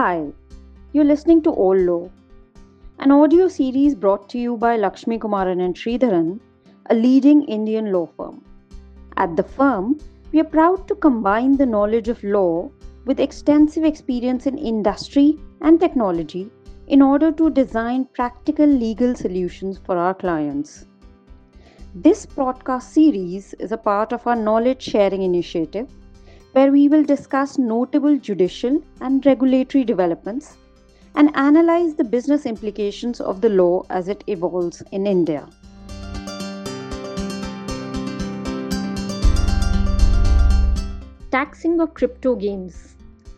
Hi, you're listening to Old Law, an audio series brought to you by Lakshmi Kumaran and Sridharan, a leading Indian law firm. At the firm, we are proud to combine the knowledge of law with extensive experience in industry and technology in order to design practical legal solutions for our clients. This podcast series is a part of our knowledge sharing initiative where we will discuss notable judicial and regulatory developments and analyze the business implications of the law as it evolves in India. Taxing of crypto gains,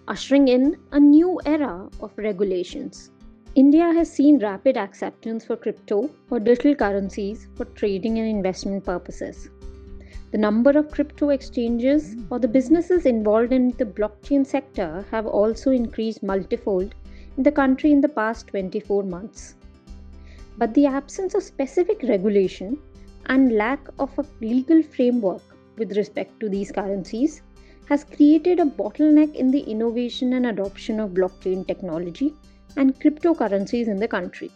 ushering in a new era of regulations. India has seen rapid acceptance for crypto or digital currencies for trading and investment purposes. The number of crypto exchanges or the businesses involved in the blockchain sector have also increased multifold in the country in the past 24 months. But the absence of specific regulation and lack of a legal framework with respect to these currencies has created a bottleneck in the innovation and adoption of blockchain technology and cryptocurrencies in the country.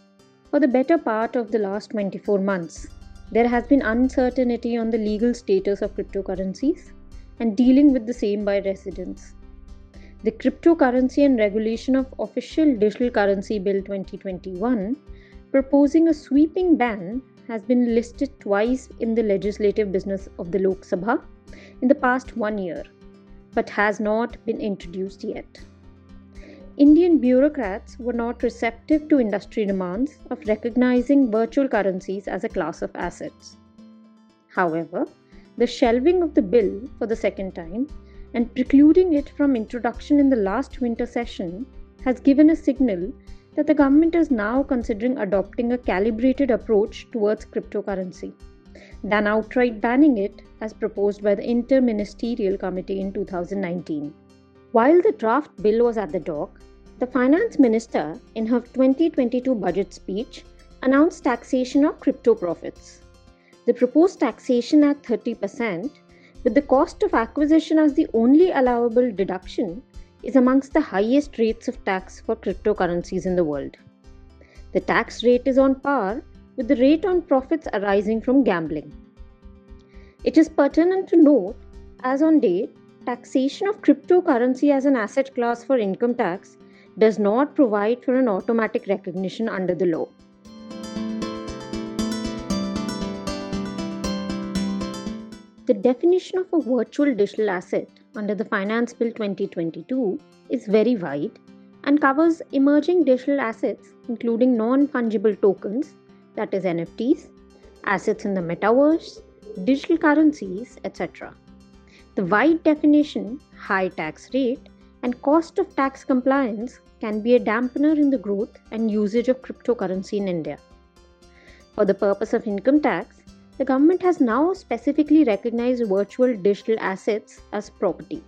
For the better part of the last 24 months, there has been uncertainty on the legal status of cryptocurrencies and dealing with the same by residents. The Cryptocurrency and Regulation of Official Digital Currency Bill 2021, proposing a sweeping ban, has been listed twice in the legislative business of the Lok Sabha in the past one year, but has not been introduced yet. Indian bureaucrats were not receptive to industry demands of recognizing virtual currencies as a class of assets. However, the shelving of the bill for the second time and precluding it from introduction in the last winter session has given a signal that the government is now considering adopting a calibrated approach towards cryptocurrency than outright banning it as proposed by the Interministerial Committee in 2019. While the draft bill was at the dock, the finance minister, in her 2022 budget speech, announced taxation of crypto profits. The proposed taxation at 30%, with the cost of acquisition as the only allowable deduction, is amongst the highest rates of tax for cryptocurrencies in the world. The tax rate is on par with the rate on profits arising from gambling. It is pertinent to note, as on date, taxation of cryptocurrency as an asset class for income tax does not provide for an automatic recognition under the law. The definition of a virtual digital asset under the Finance Bill 2022 is very wide and covers emerging digital assets, including non fungible tokens, that is, NFTs, assets in the metaverse, digital currencies, etc. The wide definition, high tax rate, and cost of tax compliance can be a dampener in the growth and usage of cryptocurrency in India. For the purpose of income tax, the government has now specifically recognized virtual digital assets as property.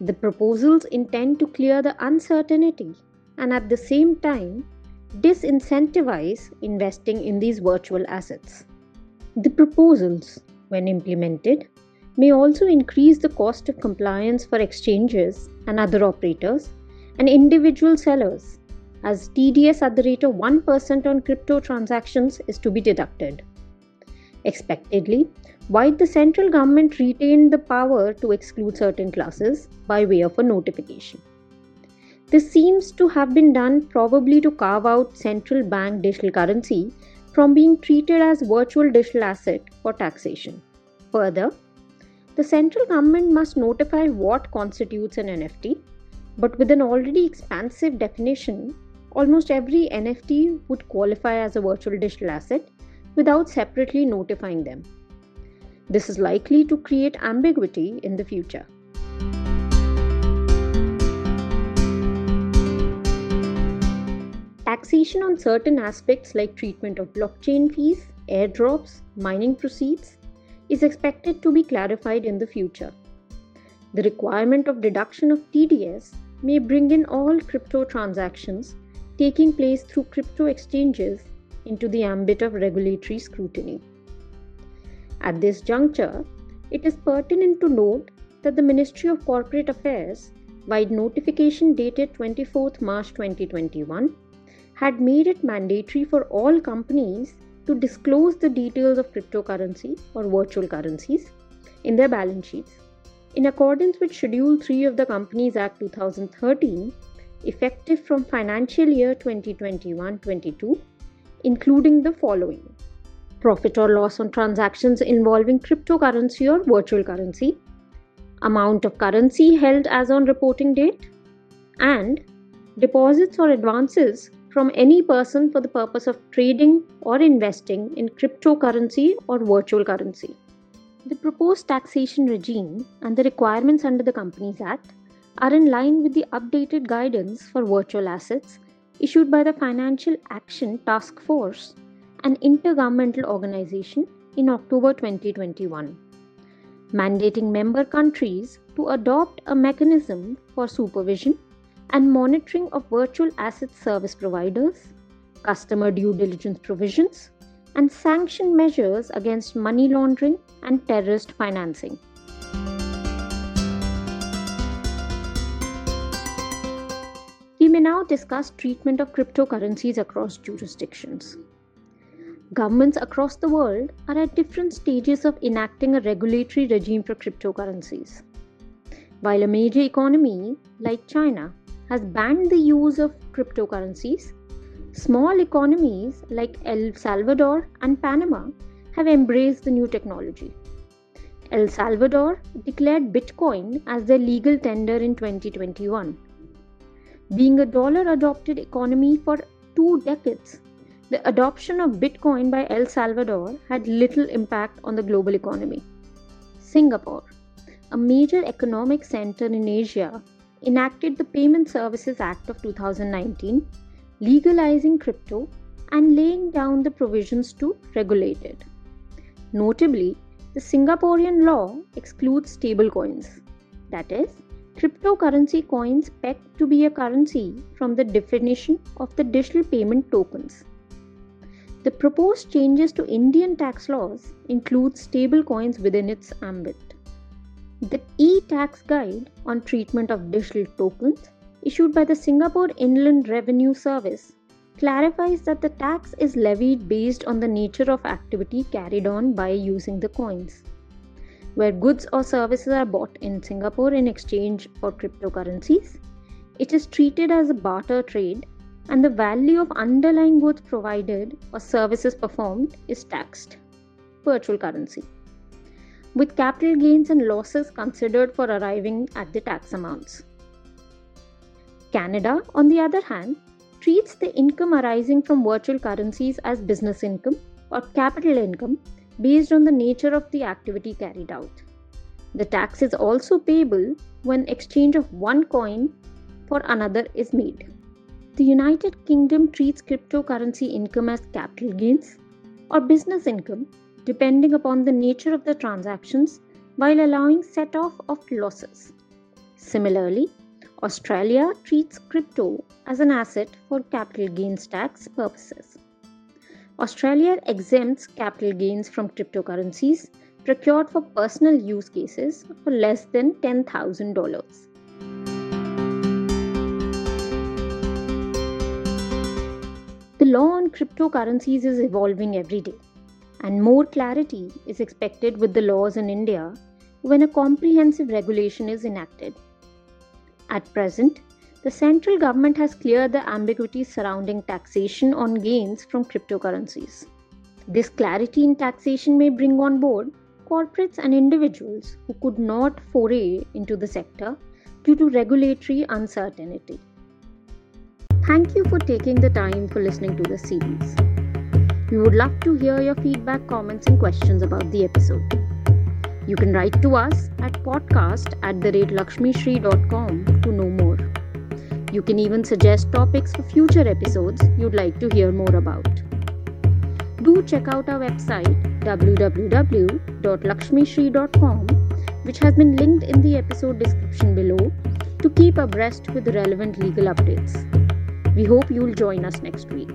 The proposals intend to clear the uncertainty and at the same time disincentivize investing in these virtual assets. The proposals, when implemented, may also increase the cost of compliance for exchanges and other operators and individual sellers, as TDS at the rate of 1% on crypto transactions is to be deducted. Expectedly, while the central government retained the power to exclude certain classes by way of a notification. This seems to have been done probably to carve out central bank digital currency from being treated as virtual digital asset for taxation. Further, the central government must notify what constitutes an NFT but with an already expansive definition, almost every NFT would qualify as a virtual digital asset without separately notifying them. This is likely to create ambiguity in the future. Taxation on certain aspects like treatment of blockchain fees, airdrops, mining proceeds is expected to be clarified in the future. The requirement of deduction of TDS may bring in all crypto transactions taking place through crypto exchanges into the ambit of regulatory scrutiny. At this juncture, it is pertinent to note that the Ministry of Corporate Affairs by notification dated 24th March 2021, had made it mandatory for all companies to disclose the details of cryptocurrency or virtual currencies in their balance sheets. In accordance with Schedule 3 of the Companies Act 2013, effective from financial year 2021 22, including the following profit or loss on transactions involving cryptocurrency or virtual currency, amount of currency held as on reporting date, and deposits or advances from any person for the purpose of trading or investing in cryptocurrency or virtual currency. The proposed taxation regime and the requirements under the Companies Act are in line with the updated guidance for virtual assets issued by the Financial Action Task Force, an intergovernmental organization, in October 2021, mandating member countries to adopt a mechanism for supervision and monitoring of virtual asset service providers, customer due diligence provisions, and sanction measures against money laundering and terrorist financing. We may now discuss treatment of cryptocurrencies across jurisdictions. Governments across the world are at different stages of enacting a regulatory regime for cryptocurrencies. While a major economy like China has banned the use of cryptocurrencies, small economies like El Salvador and Panama have embraced the new technology. El Salvador declared Bitcoin as their legal tender in 2021. Being a dollar adopted economy for two decades, the adoption of Bitcoin by El Salvador had little impact on the global economy. Singapore, a major economic center in Asia, enacted the Payment Services Act of 2019, legalizing crypto and laying down the provisions to regulate it. Notably, the Singaporean law excludes stablecoins, that is, cryptocurrency coins pegged to be a currency from the definition of the digital payment tokens. The proposed changes to Indian tax laws include stablecoins within its ambit. The e tax guide on treatment of digital tokens, issued by the Singapore Inland Revenue Service, clarifies that the tax is levied based on the nature of activity carried on by using the coins. Where goods or services are bought in Singapore in exchange for cryptocurrencies, it is treated as a barter trade and the value of underlying goods provided or services performed is taxed. Virtual currency with capital gains and losses considered for arriving at the tax amounts. Canada, on the other hand, treats the income arising from virtual currencies as business income or capital income based on the nature of the activity carried out. The tax is also payable when exchange of one coin for another is made. The United Kingdom treats cryptocurrency income as capital gains or business income depending upon the nature of the transactions while allowing set off of losses. Similarly, Australia treats crypto as an asset for capital gains tax purposes. Australia exempts capital gains from cryptocurrencies procured for personal use cases for less than $10,000. The law on cryptocurrencies is evolving every day and more clarity is expected with the laws in India when a comprehensive regulation is enacted. At present, the central government has cleared the ambiguities surrounding taxation on gains from cryptocurrencies. This clarity in taxation may bring on board corporates and individuals who could not foray into the sector due to regulatory uncertainty. Thank you for taking the time for listening to the series. We would love to hear your feedback, comments, and questions about the episode. You can write to us at podcast at the rate lakshmisri.com to know more. You can even suggest topics for future episodes you'd like to hear more about. Do check out our website www.lakshmisri.com, which has been linked in the episode description below, to keep abreast with relevant legal updates. We hope you'll join us next week.